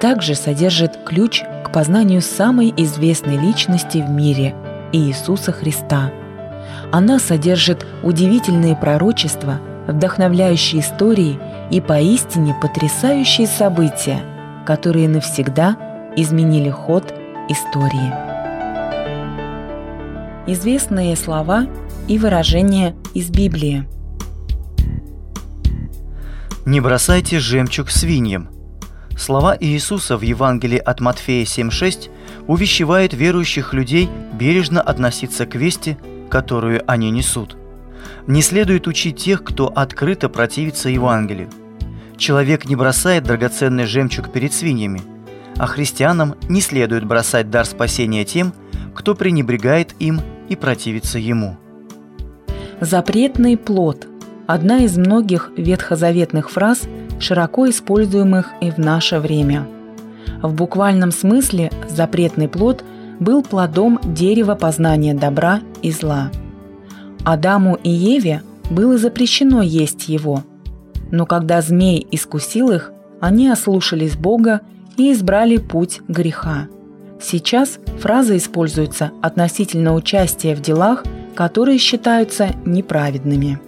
также содержит ключ к познанию самой известной личности в мире – Иисуса Христа. Она содержит удивительные пророчества, вдохновляющие истории и поистине потрясающие события, которые навсегда изменили ход истории. Известные слова и выражения из Библии. «Не бросайте жемчуг свиньям», Слова Иисуса в Евангелии от Матфея 7.6 увещевают верующих людей бережно относиться к вести, которую они несут. Не следует учить тех, кто открыто противится Евангелию. Человек не бросает драгоценный жемчуг перед свиньями, а христианам не следует бросать дар спасения тем, кто пренебрегает им и противится ему. Запретный плод – одна из многих ветхозаветных фраз – широко используемых и в наше время. В буквальном смысле запретный плод был плодом дерева познания добра и зла. Адаму и Еве было запрещено есть его. Но когда змей искусил их, они ослушались Бога и избрали путь греха. Сейчас фраза используется относительно участия в делах, которые считаются неправедными.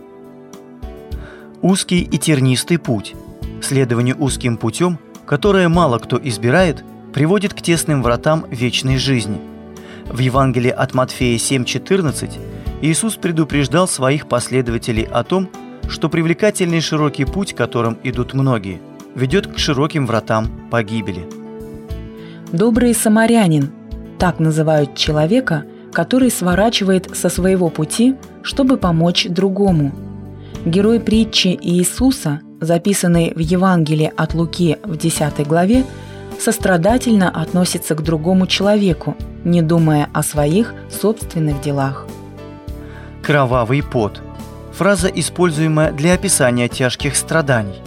Узкий и тернистый путь – Следование узким путем, которое мало кто избирает, приводит к тесным вратам вечной жизни. В Евангелии от Матфея 7.14 Иисус предупреждал своих последователей о том, что привлекательный широкий путь, которым идут многие, ведет к широким вратам погибели. Добрый самарянин – так называют человека, который сворачивает со своего пути, чтобы помочь другому. Герой притчи Иисуса – записанный в Евангелии от Луки в 10 главе, сострадательно относится к другому человеку, не думая о своих собственных делах. Кровавый пот – фраза, используемая для описания тяжких страданий.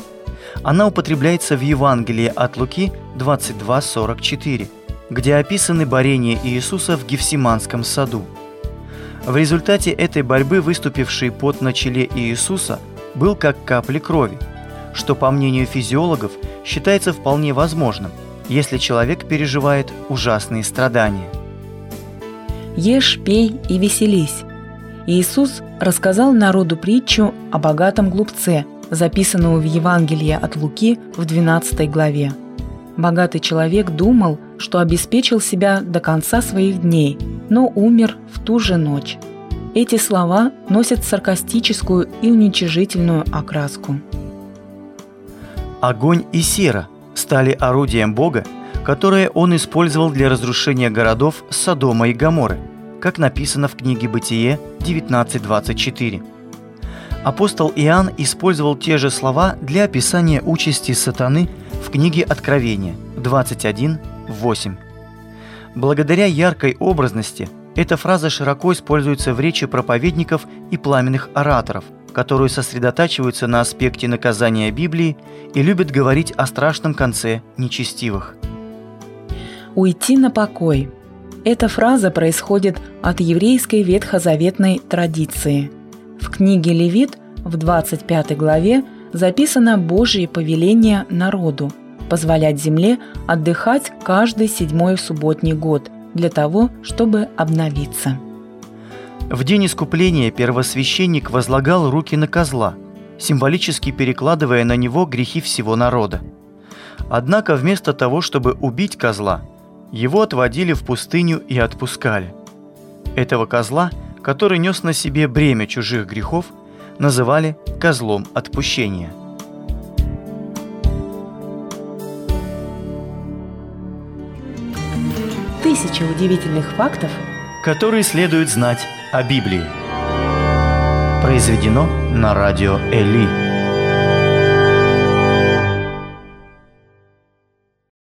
Она употребляется в Евангелии от Луки 22.44, где описаны борения Иисуса в Гефсиманском саду. В результате этой борьбы выступивший пот на челе Иисуса был как капли крови – что, по мнению физиологов, считается вполне возможным, если человек переживает ужасные страдания. «Ешь, пей и веселись». Иисус рассказал народу притчу о богатом глупце, записанную в Евангелии от Луки в 12 главе. Богатый человек думал, что обеспечил себя до конца своих дней, но умер в ту же ночь. Эти слова носят саркастическую и уничижительную окраску. Огонь и сера стали орудием Бога, которое он использовал для разрушения городов Содома и Гаморы, как написано в книге Бытие 19.24. Апостол Иоанн использовал те же слова для описания участи сатаны в книге Откровения 21.8. Благодаря яркой образности эта фраза широко используется в речи проповедников и пламенных ораторов – которые сосредотачиваются на аспекте наказания Библии и любят говорить о страшном конце нечестивых. «Уйти на покой» – эта фраза происходит от еврейской ветхозаветной традиции. В книге Левит в 25 главе записано Божье повеление народу – позволять земле отдыхать каждый седьмой субботний год для того, чтобы обновиться. В день искупления первосвященник возлагал руки на козла, символически перекладывая на него грехи всего народа. Однако вместо того, чтобы убить козла, его отводили в пустыню и отпускали. Этого козла, который нес на себе бремя чужих грехов, называли козлом отпущения. Тысяча удивительных фактов, которые следует знать о Библии. Произведено на радио Эли.